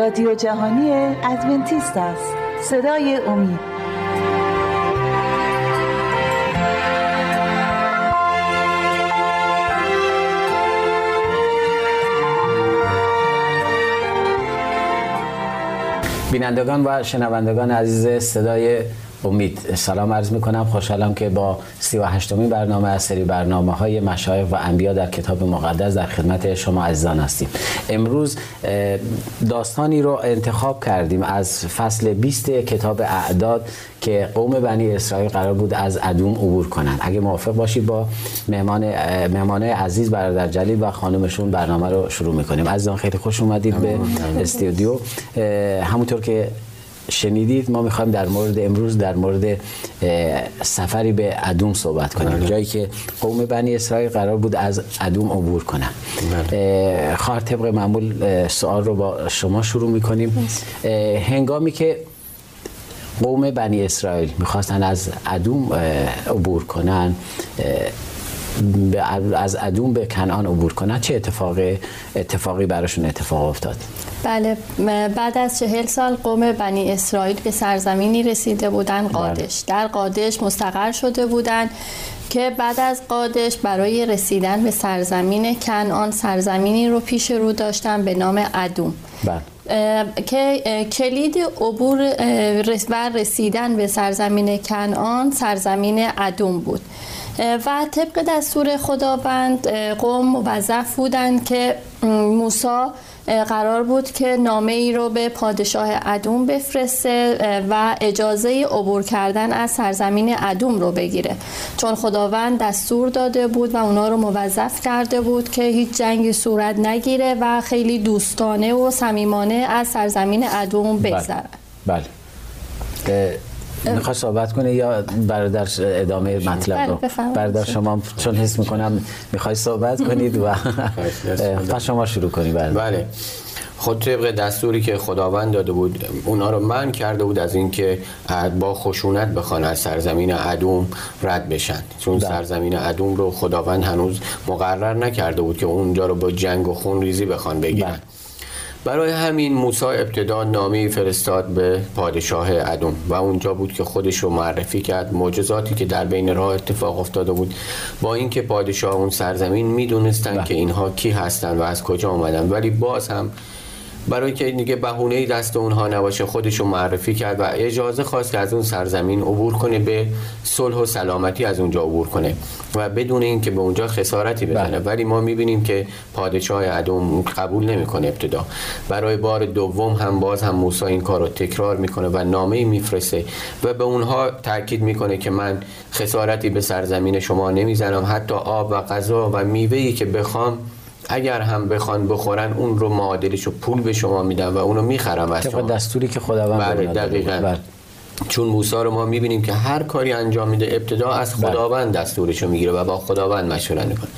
رادیو جهانی ادونتیست است. صدای امید. بینندگان و شنوندگان عزیز صدای امید سلام عرض می کنم خوشحالم که با 38 همین برنامه از سری برنامه های مشایخ و انبیا در کتاب مقدس در خدمت شما عزیزان هستیم. امروز داستانی رو انتخاب کردیم از فصل 20 کتاب اعداد که قوم بنی اسرائیل قرار بود از ادوم عبور کنند. اگه موافق باشید با مهمان مهمان عزیز برادر جلیل و خانمشون برنامه رو شروع می‌کنیم. عزیزان خیلی خوش اومدید به استودیو. همونطور که شنیدید ما می‌خوایم در مورد امروز در مورد سفری به ادوم صحبت کنیم بله. جایی که قوم بنی اسرائیل قرار بود از ادوم عبور کنن بله. خواهر طبق معمول سوال رو با شما شروع می‌کنیم هنگامی که قوم بنی اسرائیل می‌خواستن از ادوم عبور کنن از ادوم به کنعان عبور کنن. چه اتفاقی اتفاقی براشون اتفاق افتاد؟ بله بعد از چهل سال قوم بنی اسرائیل به سرزمینی رسیده بودن بله. قادش. در قادش مستقر شده بودند که بعد از قادش برای رسیدن به سرزمین کنعان سرزمینی رو پیش رو داشتن به نام ادوم بله. که کلید عبور و رسیدن به سرزمین کنعان سرزمین ادوم بود. و طبق دستور خداوند قوم موظف بودند که موسی قرار بود که نامه ای رو به پادشاه ادوم بفرسته و اجازه عبور کردن از سرزمین ادوم رو بگیره چون خداوند دستور داده بود و اونا رو موظف کرده بود که هیچ جنگی صورت نگیره و خیلی دوستانه و صمیمانه از سرزمین ادوم بله. بگذرن بله, بله. می‌خواد صحبت کنه یا برادر ادامه مطلب رو؟ بله، برادر شما چون حس می‌کنم می‌خوای صحبت کنید و پس شما شروع کنید بله بله. خود طبق دستوری که خداوند داده بود اونا رو من کرده بود از اینکه با خشونت بخوان از سرزمین ادوم رد بشن. چون ده. بله. سرزمین ادوم رو خداوند هنوز مقرر نکرده بود که اونجا رو با جنگ و خون ریزی بخوان بگیرن. ده. برای همین موسی ابتدا نامه فرستاد به پادشاه ادوم و اونجا بود که خودش رو معرفی کرد معجزاتی که در بین راه اتفاق افتاده بود با اینکه پادشاه اون سرزمین می‌دونستن بله. که اینها کی هستن و از کجا آمدن ولی باز هم برای که دیگه بهونه دست اونها نباشه خودشو معرفی کرد و اجازه خواست که از اون سرزمین عبور کنه به صلح و سلامتی از اونجا عبور کنه و بدون اینکه به اونجا خسارتی بزنه. بله. ولی ما می‌بینیم که پادشاه ادم قبول نمی‌کنه ابتدا. برای بار دوم هم باز هم موسی این کار رو تکرار می‌کنه و نامه میفرسته و به اونها تاکید می‌کنه که من خسارتی به سرزمین شما نمی‌زنم. حتی آب و غذا و میوه‌ای که بخوام اگر هم بخوان بخورن اون رو معادلش رو پول به شما میدن و اونو می‌خرم از شما دستوری که خداوند بله دقیقا بله. چون موسی رو ما می‌بینیم که هر کاری انجام میده ابتدا از بله. خداوند دستورش رو می‌گیره و با خداوند مشوره می‌کنه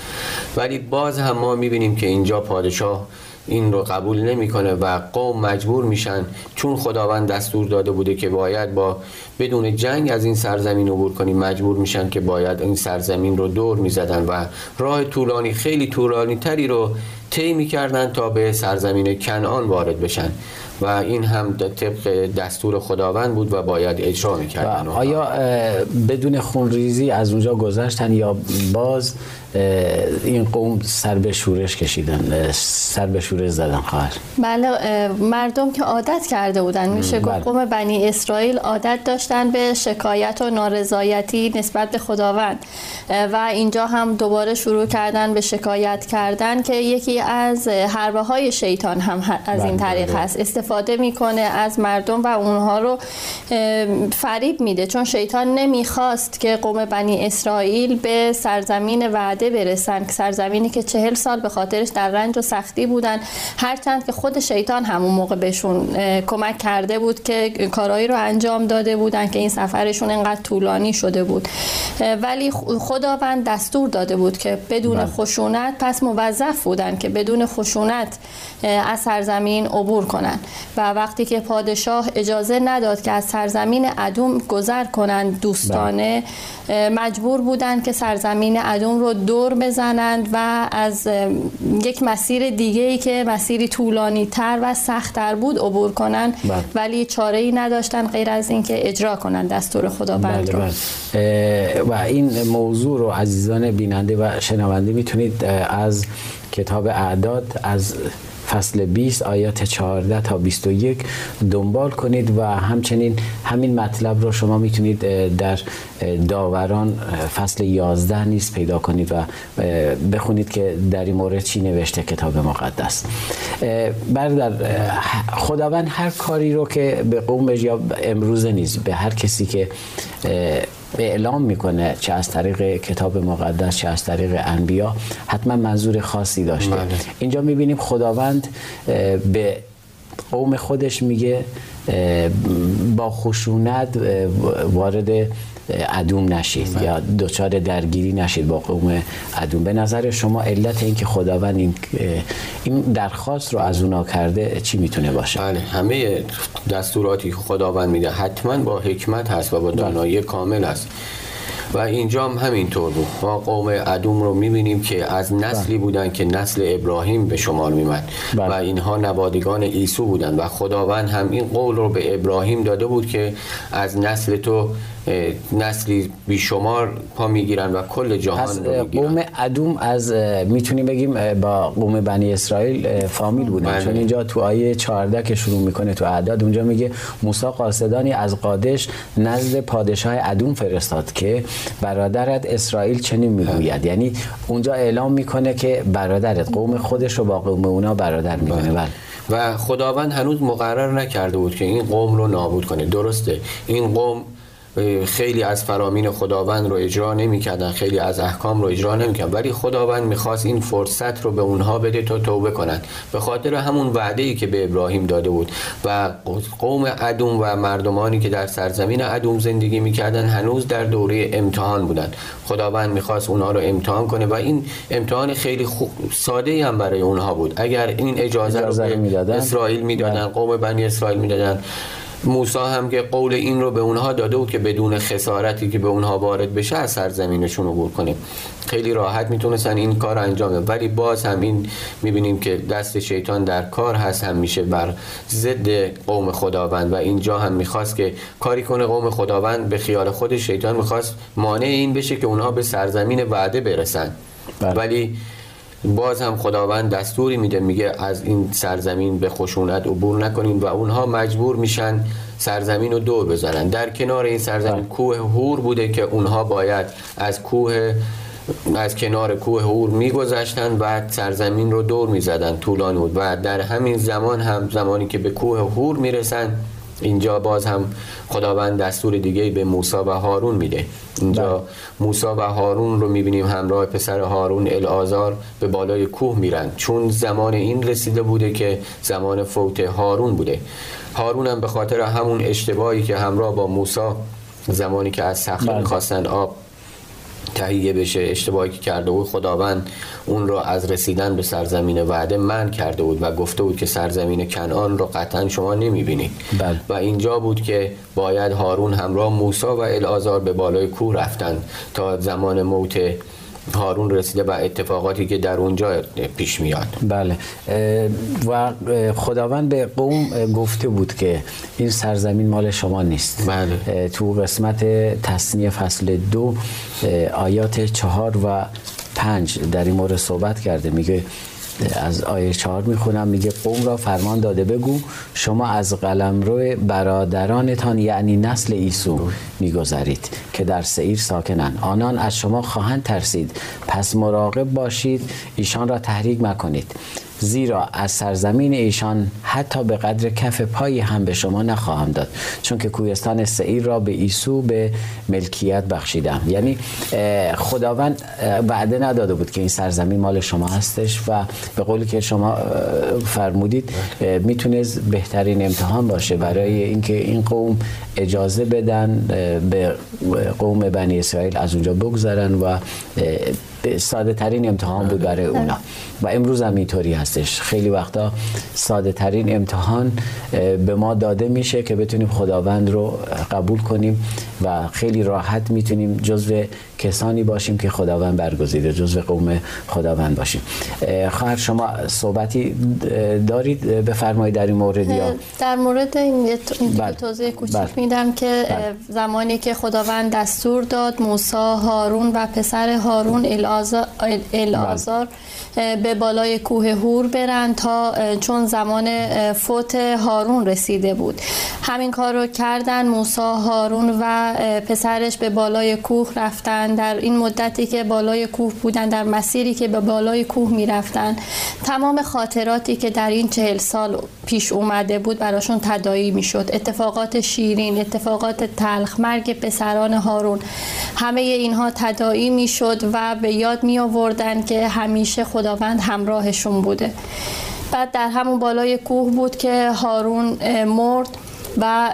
ولی باز هم ما می‌بینیم که اینجا پادشاه این رو قبول نمی‌کنه و قوم مجبور میشن چون خداوند دستور داده بوده که باید با بدون جنگ از این سرزمین عبور کنیم مجبور میشن که باید این سرزمین رو دور می‌زدن و راه طولانی خیلی طولانی تری رو طی می‌کردن تا به سرزمین کنعان وارد بشن. و این هم طبق دستور خداوند بود و باید اجرا می‌کردن. آیا بدون خونریزی از اونجا گذشتن یا باز این قوم سر به شورش کشیدن سر به شورش زدن خواهر؟ بله مردم که عادت کرده بودن. میشه گفت بله. قوم بنی اسرائیل عادت داشتن به شکایت و نارضایتی نسبت به خداوند. و اینجا هم دوباره شروع کردن به شکایت کردن که یکی از حربه های شیطان هم از این بله، طریق بله. هست. استفاده می‌کنه از مردم و اونها رو فریب میده. چون شیطان نمی‌خواست که قوم بنی اسرائیل به سرزمین وعده برسن. که سرزمینی که چهل سال به خاطرش در رنج و سختی بودن. هرچند که خود شیطان همون موقع بهشون کمک کرده بود که کارهایی رو انجام داده بودن که این سفرشون انقدر طولانی شده بود. ولی خداوند دستور داده بود که بدون بله. خشونت پس موظف بودن که بدون خشونت از سرزمین عبور کنند و وقتی که پادشاه اجازه نداد که از سرزمین ادوم گذر کنند دوستانه مجبور بودند که سرزمین ادوم رو دور بزنند و از یک مسیر دیگه ای که مسیری طولانی تر و سختتر بود عبور کنند بله. ولی چاره ای نداشتن غیر از اینکه اجرا کنند دستور خداوند بله رو بله. و این موضوع رو عزیزان بیننده و شنونده می‌تونید از کتاب اعداد از فصل 20 آیات 14 تا 21 دنبال کنید و همچنین همین مطلب رو شما می‌تونید در داوران فصل 11 نیز پیدا کنید و بخونید که در این مورد چی نوشته کتاب مقدس. برادر خداوند هر کاری رو که به قومش یا امروزه نیست به هر کسی که اعلام می‌کنه چه از طریق کتاب مقدس چه از طریق انبیا حتما منظور خاصی داشته بله. اینجا می‌بینیم خداوند به قوم خودش میگه با خشونت وارد ادوم نشید یا دچار درگیری نشید با قوم ادوم به نظر شما علت این که خداوند این این درخواست رو از اونا کرده چی می‌تونه باشه؟ بله همه دستوراتی که خداوند میده حتما با حکمت هست و با دانایی کامل است. و اینجا هم همینطور بود. ما قوم ادوم رو می‌بینیم که از نسلی بودن که نسل ابراهیم به شمار میمد بله. و اینها نوادگان عیسی بودن. و خداوند هم این قول رو به ابراهیم داده بود که از نسل تو نسلی بیشمار پا می‌گیرن و کل پس جهان رو می‌گیرن. قوم ادوم از می‌تونیم بگیم با قوم بنی اسرائیل فامیل بودن. بله. چون اینجا تو آیه 14 که شروع می‌کنه تو اعداد اونجا میگه موسی قاصدانی از قادش نزد پادشاه ادوم فرستاد که برادرت اسرائیل چنین می‌گوید. یعنی اونجا اعلام می‌کنه که برادرت قوم خودش رو با قوم اونا برادر می‌دونه بله. و خداوند هنوز مقرر نکرده بود که این قوم رو نابود کنه. درسته. این قوم خیلی از فرامین خداوند رو اجرا نمی‌کردن خیلی از احکام رو اجرا نمی‌کردن. ولی خداوند می‌خواست این فرصت رو به اونها بده تا توبه کنن به خاطر همون وعده ای که به ابراهیم داده بود و قوم ادوم و مردمانی که در سرزمین ادوم زندگی می‌کردن هنوز در دوره امتحان بودن خداوند می‌خواست اونها رو امتحان کنه و این امتحان خیلی خوب ساده هم برای اونها بود. اگر این اجازه, اجازه رو به می‌دادن. اسرائیل می‌دادن قوم بنی اسرائیل می‌دادن موسی هم که قول این رو به اونها داده بود که بدون خسارتی که به اونها وارد بشه از سرزمینشون عبور کنیم خیلی راحت می‌تونستن این کار رو انجام بدن. ولی باز هم این می‌بینیم که دست شیطان در کار هست. هم میشه بر ضد قوم خداوند و اینجا هم می‌خواست که کاری کنه قوم خداوند به خیال خود شیطان می‌خواست مانع این بشه که اونها به سرزمین وعده برسن. بله. ولی باز هم خداوند دستوری میده میگه از این سرزمین به خشونت عبور نکنین و اونها مجبور میشن سرزمین رو دور بزنن. در کنار این سرزمین کوه هور بوده که اونها باید از کوه از کنار کوه هور میگذشتن و سرزمین رو دور می‌زدن طولانی بود و در همین زمان هم زمانی که به کوه هور می‌رسن اینجا باز هم خداوند دستور دیگه به موسی و هارون میده. اینجا موسی و هارون رو می‌بینیم همراه پسر هارون الازار به بالای کوه میرن. چون زمان این رسیده بوده که زمان فوت هارون بوده. هارون هم به خاطر همون اشتباهی که همراه با موسی زمانی که از صخره بله. می‌خواستن آب تهیه بشه اشتباهی که کرده بود خداوند اون رو از رسیدن به سرزمین وعده من کرده بود و گفته بود که سرزمین کنعان رو قطعا شما نمی‌بینید بله. و اینجا بود که باید هارون همراه موسی و الازار به بالای کوه رفتن تا زمان موت هارون رسیده و اتفاقاتی که در اونجا پیش میاد. بله. و خداوند به قوم گفته بود که این سرزمین مال شما نیست. بله. تو قسمت تصنیه فصل دو آیات چهار و پنج در این مورد صحبت کرده. میگه از آیه چهار می‌خونم میگه قوم را فرمان داده بگو شما از قلمرو برادرانتان یعنی نسل ایسو میگذرید که در سعیر ساکنند. آنان از شما خواهند ترسید. پس مراقب باشید ایشان را تحریک مکنید زیرا از سرزمین ایشان حتی به قدر کف پایی هم به شما نخواهم داد چون که کوهستان سعیر را به ایسو به ملکیت بخشیدم. یعنی خداوند وعده نداده بود که این سرزمین مال شما هستش و به قولی که شما فرمودید می‌تونه بهترین امتحان باشه برای اینکه این قوم اجازه بدن به قوم بنی اسرائیل از اونجا بگذرن و ساده ترین امتحان بود برای اونا. و امروز هم اینطوری هستش. خیلی وقتا ساده ترین امتحان به ما داده میشه که بتونیم خداوند رو قبول کنیم. و خیلی راحت می‌تونیم جزو کسانی باشیم که خداوند برگزیده جزو قوم خداوند باشیم خواهر شما صحبتی دارید بفرمایید در این مورد یا در مورد این بله. توضیح کوچیک بله. میدم که بله. زمانی که خداوند دستور داد موسی هارون و پسر هارون الازار به بالای کوه هور برن تا چون زمان فوت هارون رسیده بود همین کار رو کردن موسا هارون و پسرش به بالای کوه رفتن. در این مدتی که بالای کوه بودن در مسیری که به بالای کوه می‌رفتن تمام خاطراتی که در این چهل سال پیش اومده بود براشون تدایی می‌شد. اتفاقات شیرین اتفاقات تلخ مرگ پسران هارون همه اینها تدایی می‌شد و به یاد می آوردن که همیشه خداوند همراهشون بوده. بعد در همون بالای کوه بود که هارون مرد. و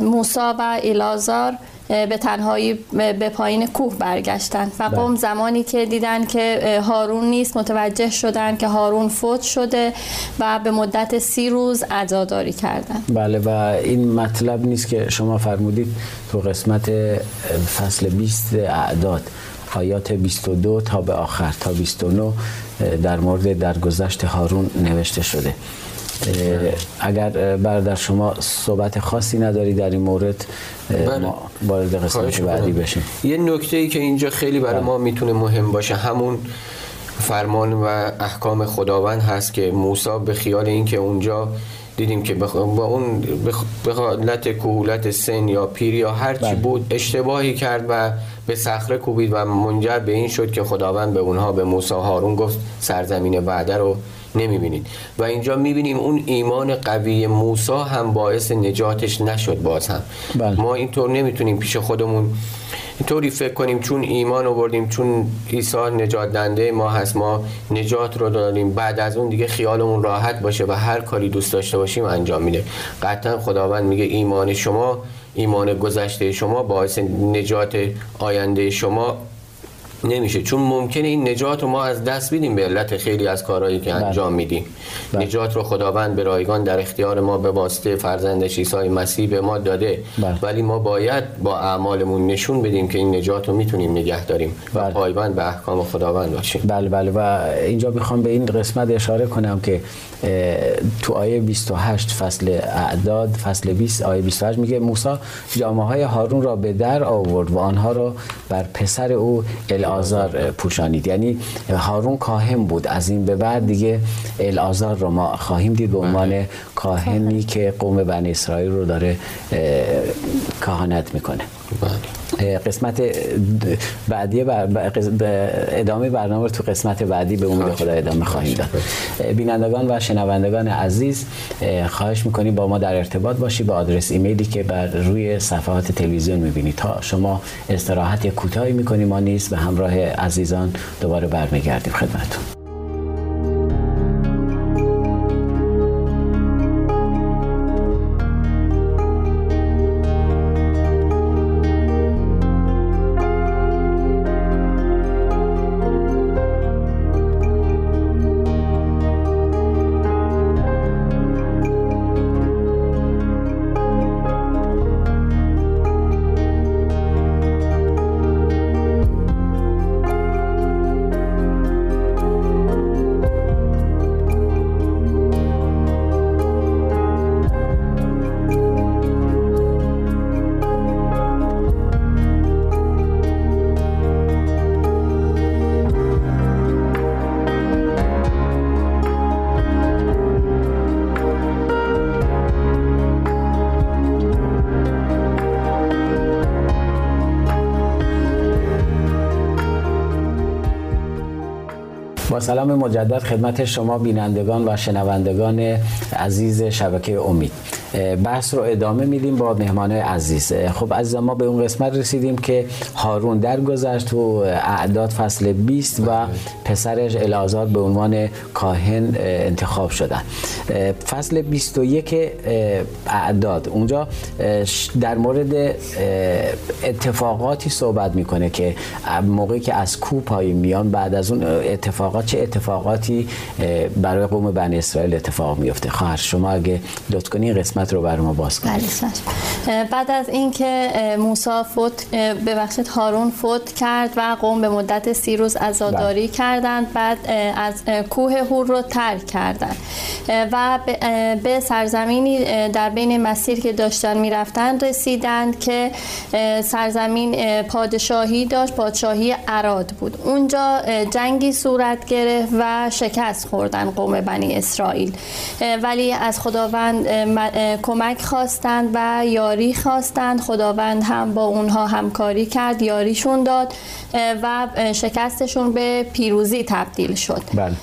موسا و ایلازار به تنهایی به پایین کوه برگشتن و قوم بله. زمانی که دیدن که هارون نیست متوجه شدن که هارون فوت شده و به مدت سی روز عزاداری کردن بله و این مطلب نیست که شما فرمودید تو قسمت فصل 20 اعداد آیات 22 تا به آخر تا 29 در مورد درگذشت هارون نوشته شده اگر برادر شما صحبت خاصی نداری در این مورد بله. ما وارد قسمت بعدی بشیم یه نکته ای که اینجا خیلی برای بله. ما می‌تونه مهم باشه همون فرمان و احکام خداوند هست که موسی به خیال اینکه اونجا دیدیم که با اون به حالت کهولت سن یا پیر یا هر چی بله. بود اشتباهی کرد و به صخره کوبید و منجر به این شد که خداوند به اونها به موسی هارون گفت سرزمین بعده رو نمی‌بینید و اینجا می‌بینیم اون ایمان قوی موسی هم باعث نجاتش نشد باز هم بله. ما اینطور نمی‌تونیم پیش خودمون اینطوری فکر کنیم چون ایمان آوردیم چون عیسی نجات دنده ما هست ما نجات رو داریم. بعد از اون دیگه خیالمون راحت باشه و هر کاری دوست داشته باشیم انجام میده. قطعا خداوند میگه ایمان شما ایمان گذشته شما باعث نجات آینده شما نمیشه چون ممکنه این نجات رو ما از دست بدیم به علت خیلی از کارهایی که بله. انجام میدیم بله. نجات رو خداوند به رایگان در اختیار ما به واسطه فرزندش عیسی مسیح به ما داده بله. ولی ما باید با اعمالمون نشون بدیم که این نجات رو می‌تونیم نگه داریم و پایبند به احکام خداوند باشیم بله بله و اینجا می‌خوام به این قسمت اشاره کنم که تو آیه 28 فصل اعداد فصل 20 آیه 28 میگه موسی جامعه های هارون را به در آورد و آنها را بر پسر او الازار پوشانید یعنی هارون کاهن بود از این به بعد دیگه الازار رو ما خواهیم دید به عنوان بله. کاهنی که قوم بنی اسرائیل رو داره کاهنت می‌کنه بله. قسمت بعدی بر... ادامه برنامه رو تو قسمت بعدی به امید خدا ادامه خواهیم داد. بینندگان و شنوندگان عزیز خواهش می‌کنیم با ما در ارتباط باشی با آدرس ایمیلی که بر روی صفحات تلویزیون می‌بینید تا شما استراحت کوتاهی می‌کنیم ما نیز به همراه عزیزان دوباره برمیگردیم. خدمتتون. سلام مجدد خدمت شما بینندگان و شنوندگان عزیز شبکه امید. بحث رو ادامه میدیم با مهمان عزیز. خب از ما به اون قسمت رسیدیم که هارون درگذشت تو اعداد فصل 20 و پسرش الازار به عنوان کاهن انتخاب شدن. فصل 21 اعداد. اونجا در مورد اتفاقاتی صحبت می‌کنه که موقعی که از کو پایین میان بعد از اون اتفاقات چه اتفاقاتی برای قوم بنی اسرائیل اتفاق میفته خواهر شما اگه لطف کنین قسمت رو برای ما باز کنید. بله، بعد از اینکه موسی فوت ببخشید هارون فوت کرد و قوم به مدت سی روز عزاداری بله. کردند بعد از کوه هور رو ترک کردند. و به سرزمینی در بین مسیر که داشتن می‌رفتن رسیدند که سرزمین پادشاهی داشت پادشاهی عراد بود. اونجا جنگی صورت گرفت و شکست خوردن قوم بنی اسرائیل. ولی از خداوند کمک خواستند و یاری خواستند خداوند هم با اونها همکاری کرد یاریشون داد و شکستشون به پیروزی تبدیل شد بله.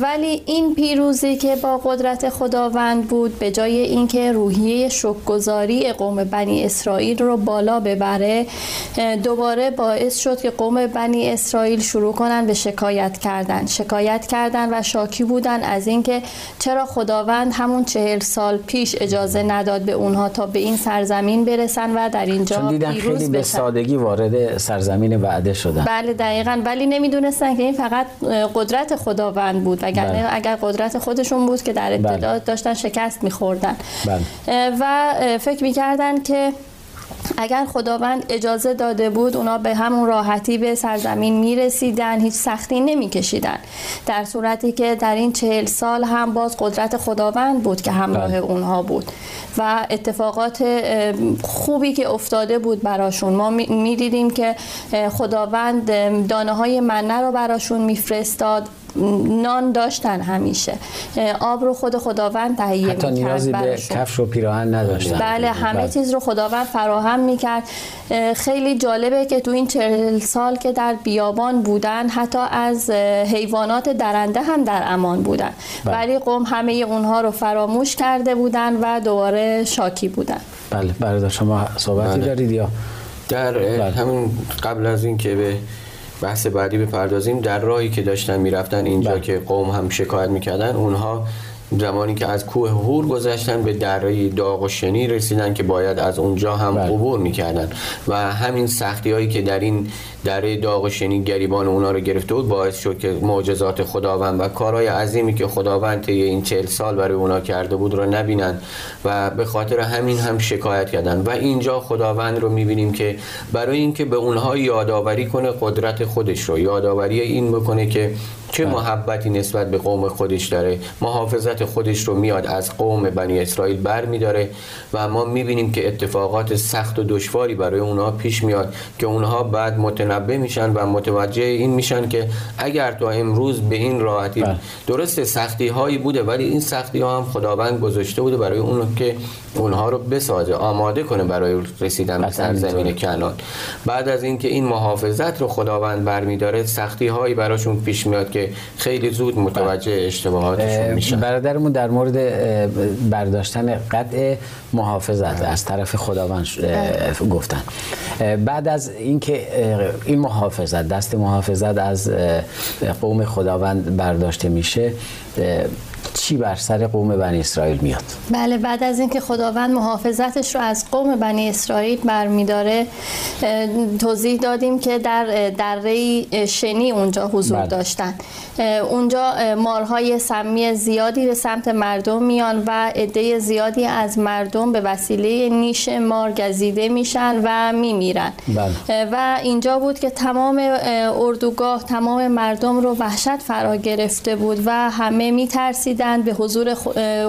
ولی این پیروزی که با قدرت خداوند بود به جای اینکه روحیه شکرگزاری قوم بنی اسرائیل رو بالا ببره دوباره باعث شد که قوم بنی اسرائیل شروع کنن به شکایت کردن. شکایت کردن و شاکی بودن از اینکه چرا خداوند همون چهل سال پیش اجازه نداد به اونها تا به این سرزمین برسن و در اینجا چون دیدن خیلی به سادگی وارد سرزمین وعده شدن. بله دقیقا. ولی نمی‌دونستن که این فقط قدرت خداوند بود وگرنه بله. اگر قدرت خودشون بود که در ابتدا بله. داشتن شکست میخوردن بله. و فکر می‌کردن که اگر خداوند اجازه داده بود اونا به همون راحتی به سرزمین می‌رسیدن هیچ سختی نمیکشیدن در صورتی که در این چهل سال هم باز قدرت خداوند بود که همراه. اونها بود و اتفاقات خوبی که افتاده بود براشون ما می‌دیدیم که خداوند دانه های منه رو براشون میفرستاد نان داشتن همیشه آب رو خود خداوند تهیه می‌کرد حتی نیازی به کفش و پیراهن نداشتن بله همه بله. چیز رو خداوند فراهم می‌کرد خیلی جالبه که تو این چهل سال که در بیابان بودن حتی از حیوانات درنده هم در امان بودن بله. ولی قوم همه اونها رو فراموش کرده بودن و دوباره شاکی بودن بله برادر شما صحبتی بله. دارید یا در بله. همین قبل از اینکه به بحث بعدی بپردازیم در راهی که داشتن می‌رفتن اینجا بله. که قوم هم شکایت می‌کردن اونها زمانی که از کوه هور گذشتن به دره داغ و شنی رسیدن که باید از اونجا هم بله. عبور می‌کردن و همین سختی هایی که در این دره داغ و شنی گریبان اونا رو گرفته بود باعث شد که معجزات خداوند و کارهای عظیمی که خداوند طی این چهل سال برای اونا کرده بود رو نبینن و به خاطر همین هم شکایت کردن و اینجا خداوند رو می‌بینیم که برای اینکه به اونها یادآوری کنه قدرت خودش رو یادآوری این بکنه که چه بله. محبتی نسبت به قوم خودش داره محافظت خودش رو میاد از قوم بنی اسرائیل بر میداره و ما می‌بینیم که اتفاقات سخت و دشواری برای اونها پیش میاد که اونها بعد متنبه میشن و متوجه این میشن که اگر تا امروز به این راحتی بله. درست سختی هایی بوده ولی این سختی ها هم خداوند گذاشته بوده برای اون که اونها رو بسازه آماده کنه برای رسیدن به سرزمین کنان بعد از اینکه این محافظت رو خداوند برمیداره سختی هایی براشون پیش میاد که خیلی زود متوجه اشتباهاتشون میشن. برادرمون در مورد برداشتن قطع محافظت از طرف خداوند گفتن. بعد از اینکه این محافظت دست محافظت از قوم خداوند برداشته میشه چی بر سر قوم بنی اسرائیل میاد بله بعد از اینکه خداوند محافظتش رو از قوم بنی اسرائیل برمیداره توضیح دادیم که در دره شنی اونجا حضور بله. داشتن اونجا مارهای سمی زیادی به سمت مردم میان و عده زیادی از مردم به وسیله نیش مار گزیده میشن و میمیرن بله. و اینجا بود که تمام اردوگاه تمام مردم رو وحشت فرا گرفته بود و همه میترسیدن می‌رفتن به حضور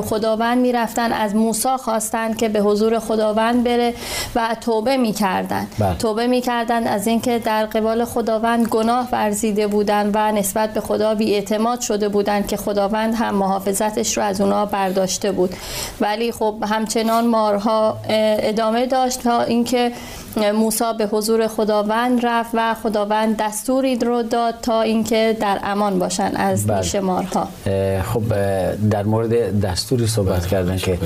خداوند می‌رفتن از موسی خواستن که به حضور خداوند بره و توبه می‌کردن بله. توبه می‌کردن از اینکه در قبال خداوند گناه ورزیده بودن و نسبت به خدا بی اعتماد شده بودن که خداوند هم محافظتش رو از اونا برداشته بود ولی خب همچنان مارها ادامه داشت تا اینکه موسی به حضور خداوند رفت و خداوند دستوری رو داد تا اینکه در امان باشن از بله. مارها خب در مورد دستوری صحبت کردن که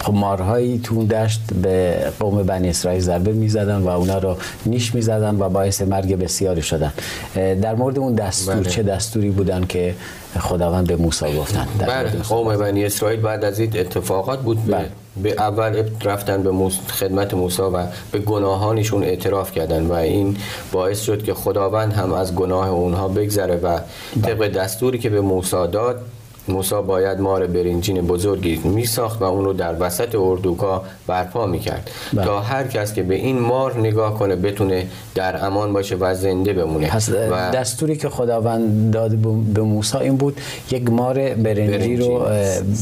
خب مارهایی تو دشت به قوم بنی اسرائیل ضربه می‌زدن و اونا رو نیش می‌زدن و باعث مرگ بسیاری شدن در مورد اون دستور بله. چه دستوری بودن که خداوند به موسی گفتن در بله قوم بنی اسرائیل بعد از این اتفاقات بود به, بله. به اول رفتن به خدمت موسی و به گناهانشون اعتراف کردن و این باعث شد که خداوند هم از گناه اونها بگذره و طبق دستوری که به موسی داد موسی باید مار برنجین بزرگی می ساخت و اون رو در وسط اردوگاه برپا می کرد بله. تا هر کس که به این مار نگاه کنه بتونه در امان باشه و زنده بمونه پس و دستوری که خداوند داد به موسی این بود یک مار برنجی برنجی. رو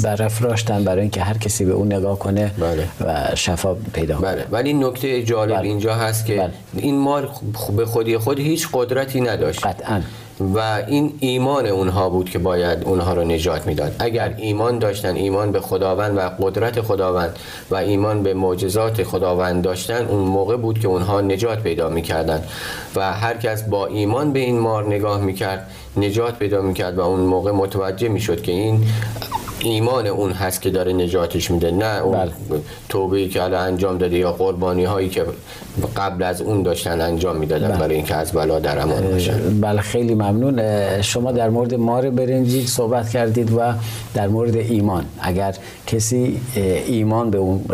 برافراشتن برای اینکه هر کسی به اون نگاه کنه بله. و شفا پیدا کنه بله ولی نکته جالب بله. اینجا هست که بله. این مار به خودی خود هیچ قدرتی نداشت قطعا و این ایمان اونها بود که باید اونها رو نجات می‌داد. اگر ایمان داشتن ایمان به خداوند و قدرت خداوند و ایمان به معجزات خداوند داشتن اون موقع بود که اونها نجات پیدا می‌کردن و هر کس با ایمان به این مار نگاه می‌کرد نجات پیدا می‌کرد و اون موقع متوجه می‌شد که این ایمان اون هست که داره نجاتش میده نه اون بله. توبه ای که الان انجام داده یا قربانی هایی که قبل از اون داشتن انجام می‌دادن بله. برای اینکه از بلا در امان باشن بله خیلی ممنون شما در مورد مار برنجی صحبت کردید و در مورد ایمان اگر کسی ایمان به اون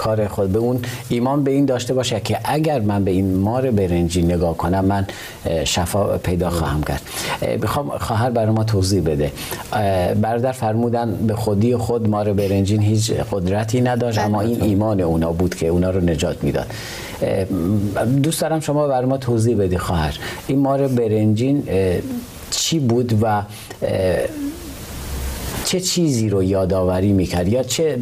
کار خود. به اون ایمان به این داشته باشه که اگر من به این مار برنجی نگاه کنم من شفا پیدا خواهم کرد. می‌خوام خواهر برای ما توضیح بده. برادر فرمودن به خودی خود مار برنجین هیچ قدرتی نداشت بله. اما این ایمان اونا بود که اونا رو نجات می‌داد. دوست دارم شما برای ما توضیح بدی خواهر. این مار برنجین چی بود و چه چیزی رو یادآوری می‌کرد یا چه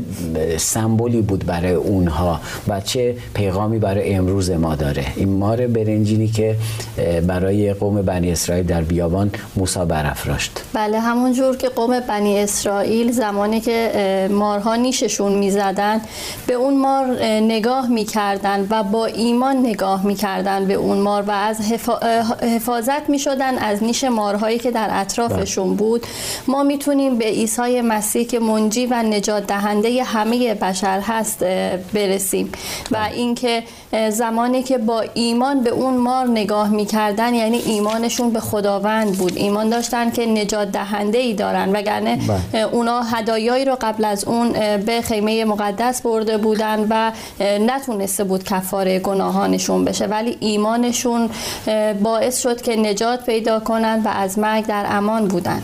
سمبولی بود برای اونها و چه پیغامی برای امروز ما داره؟ این مار برنجینی که برای قوم بنی اسرائیل در بیابان موسی برافراشت. بله همون جور که قوم بنی اسرائیل زمانی که مارها نیششون می‌زدن به اون مار اه، نگاه می‌کردن و با ایمان نگاه می‌کردن به اون مار و از حفاظت می‌شدن از نیش مارهایی که در اطرافشون بود. ما می‌تونیم به عیسی مسیح که منجی و نجات دهنده همه بشر هست برسیم. و اینکه اه، زمانی که با ایمان به اون مار نگاه می‌کردن یعنی ایمانشون به خداوند بود. ایمان داشتن که نجات دهنده ای دارن. وگرنه بله. اونا هدایایی رو قبل از اون به خیمه مقدس برده بودن و نتونسته بود کفاره گناهانشون بشه. ولی ایمانشون باعث شد که نجات پیدا کنن و از مرگ در امان بودن.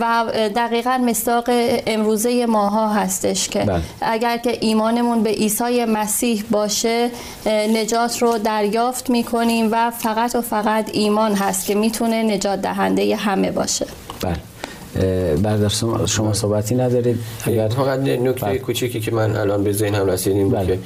و دقیقا مستاق امروزه ماها هستش که بله. اگر که ایمانمون به عیسی مسیح باشه نجات رو دریافت می‌کنیم و فقط و فقط ایمان هست که می‌تونه نجات دهنده همه باشه بله اه، برادر شما- صحبتی ندارید اگر فقط نکته بله. کوچیکی که من الان به ذهنم رسید این بود بله. که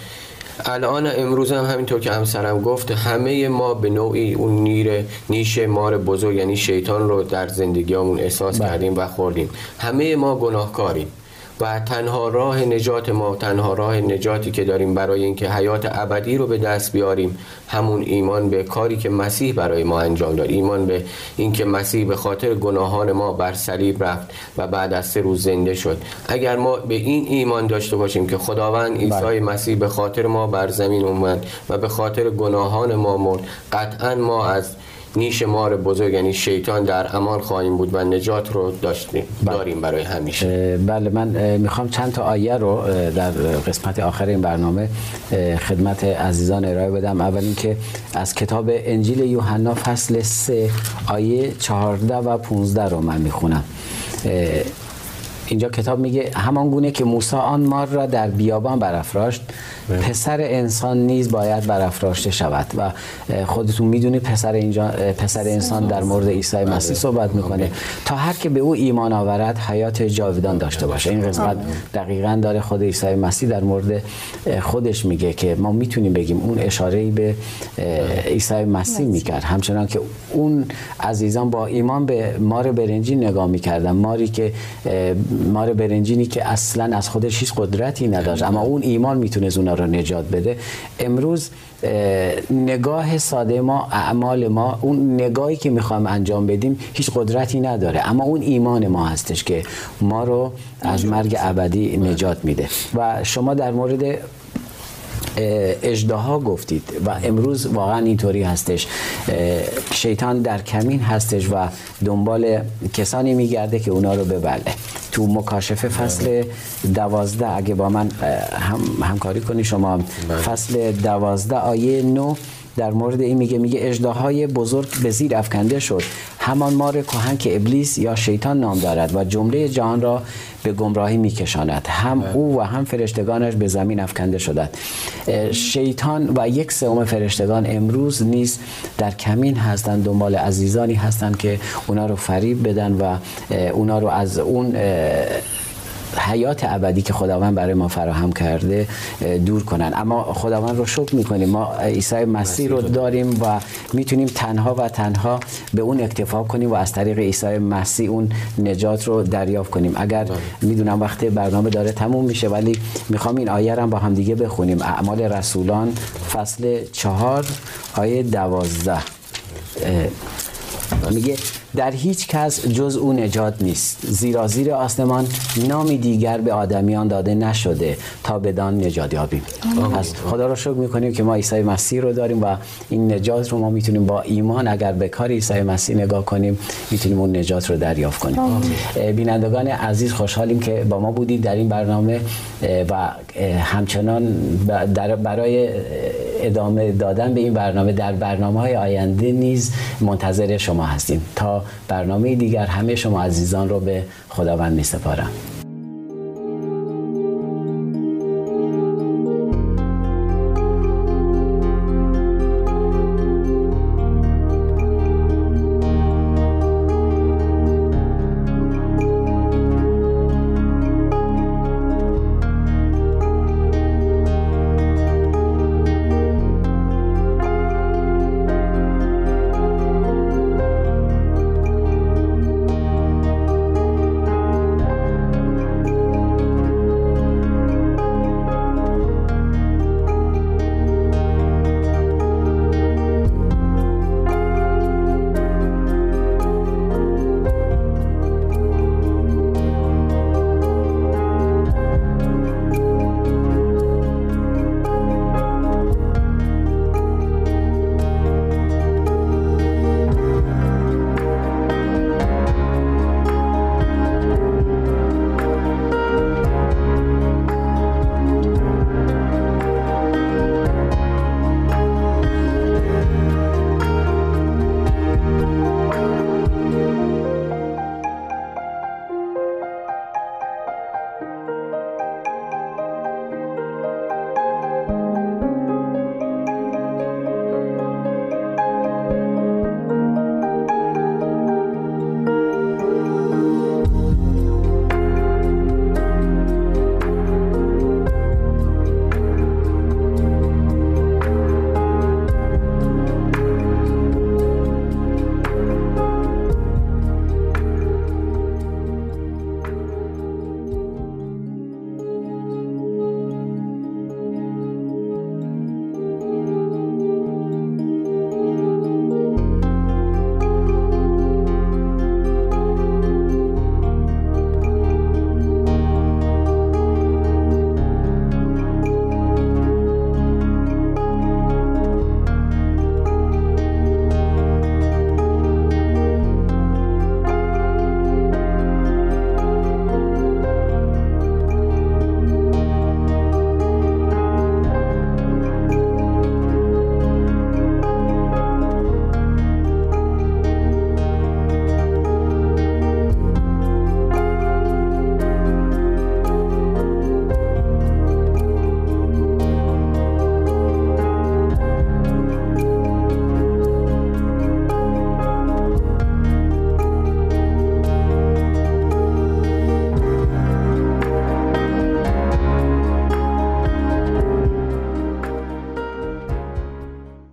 الان امروز هم همینطور که همسرم گفت همه ما به نوعی اون نیر نیش مار بزرگ یعنی شیطان رو در زندگیامون احساس بله. کردیم و خوردیم همه ما گناهکاریم و تنها راه نجات ما تنها راه نجاتی که داریم برای اینکه حیات ابدی رو به دست بیاریم همون ایمان به کاری که مسیح برای ما انجام داد ایمان به اینکه مسیح به خاطر گناهان ما بر صلیب رفت و بعد از سه روز زنده شد اگر ما به این ایمان داشته باشیم که خداوند عیسی بله. مسیح به خاطر ما بر زمین اومد و به خاطر گناهان ما مرد قطعا ما از نیش مار بزرگ یعنی شیطان در امان خواهیم بود و نجات رو داشتیم داریم برای همیشه. بله من می‌خوام چند تا آیه رو در قسمت آخر این برنامه خدمت عزیزان ارائه بدم. اول اینکه از کتاب انجیل یوحنا فصل 3 آیه 14 و 15 رو من می‌خونم. اینجا کتاب میگه همان گونه که موسی آن مار را در بیابان برافراشت پسر انسان نیز باید برافراشته شود و خودتون می‌دونید پسر اینجا پسر انسان در مورد عیسی مسیح صحبت می‌کنه. تا هر که به او ایمان آورد حیات جاودان داشته باشه. این قسمت دقیقا داره خود عیسی مسیح در مورد خودش میگه که ما می‌تونیم بگیم اون اشاره به عیسی مسیح می‌کرد. همچنان که اون عزیزان با ایمان به مار برنجی نگاه می‌کردن. ماری که مار برنجینی که اصلا از خودش هیچ قدرتی نداشت. اما اون ایمان می‌تونست اونا رو نجات بده. امروز نگاه ساده ما اعمال ما اون نگاهی که می‌خوایم انجام بدیم هیچ قدرتی نداره. اما اون ایمان ما هستش که ما رو از مرگ ابدی نجات میده. و شما در مورد اجدها گفتید و امروز واقعا اینطوری هستش. شیطان در کمین هستش و دنبال کسانی میگرده که اونا رو ببله. تو مکاشفه فصل دوازده اگه با من هم همکاری کنی شما بله. فصل دوازده آیه نو در مورد این میگه میگه اجداهای بزرگ به زیر افکنده شد. همان مار کهن که ابلیس یا شیطان نام دارد و جمله جهان را به گمراهی میکشاند. هم بله. او و هم فرشتگانش به زمین افکنده شدند. شیطان و یک سوم فرشتگان امروز نیز در کمین هستند. دنبال عزیزانی هستند که اونا رو فریب بدن و اونا رو از اون حیات ابدی که خداوند برای ما فراهم کرده دور کنن. اما خداوند رو شکر می‌کنیم. ما عیسی مسیح رو داریم و می‌تونیم تنها و تنها به اون اکتفا کنیم و از طریق عیسی مسیح اون نجات رو دریافت کنیم. اگر بله. می‌دونم وقت برنامه داره تموم میشه ولی می‌خوام این آیه رو با هم دیگه بخونیم. اعمال رسولان فصل چهار آیه دوازده. میگه در هیچ کس جز او نجات نیست. زیرا زیر آسمان نامی دیگر به آدمیان داده نشده تا بدان نجات یابیم. پس خدا رو شکر می‌کنیم که ما عیسی مسیح رو داریم و این نجات رو ما می‌تونیم با ایمان اگر به کار عیسی مسیح نگاه کنیم می‌تونیم اون نجات رو دریافت کنیم. بینندگان عزیز خوشحالیم که با ما بودید در این برنامه و همچنان برای ادامه دادن به این برنامه در برنامه های آینده نیز منتظر شما هستیم. تا برنامه دیگر. همه شما عزیزان رو به خداوند می سپارم.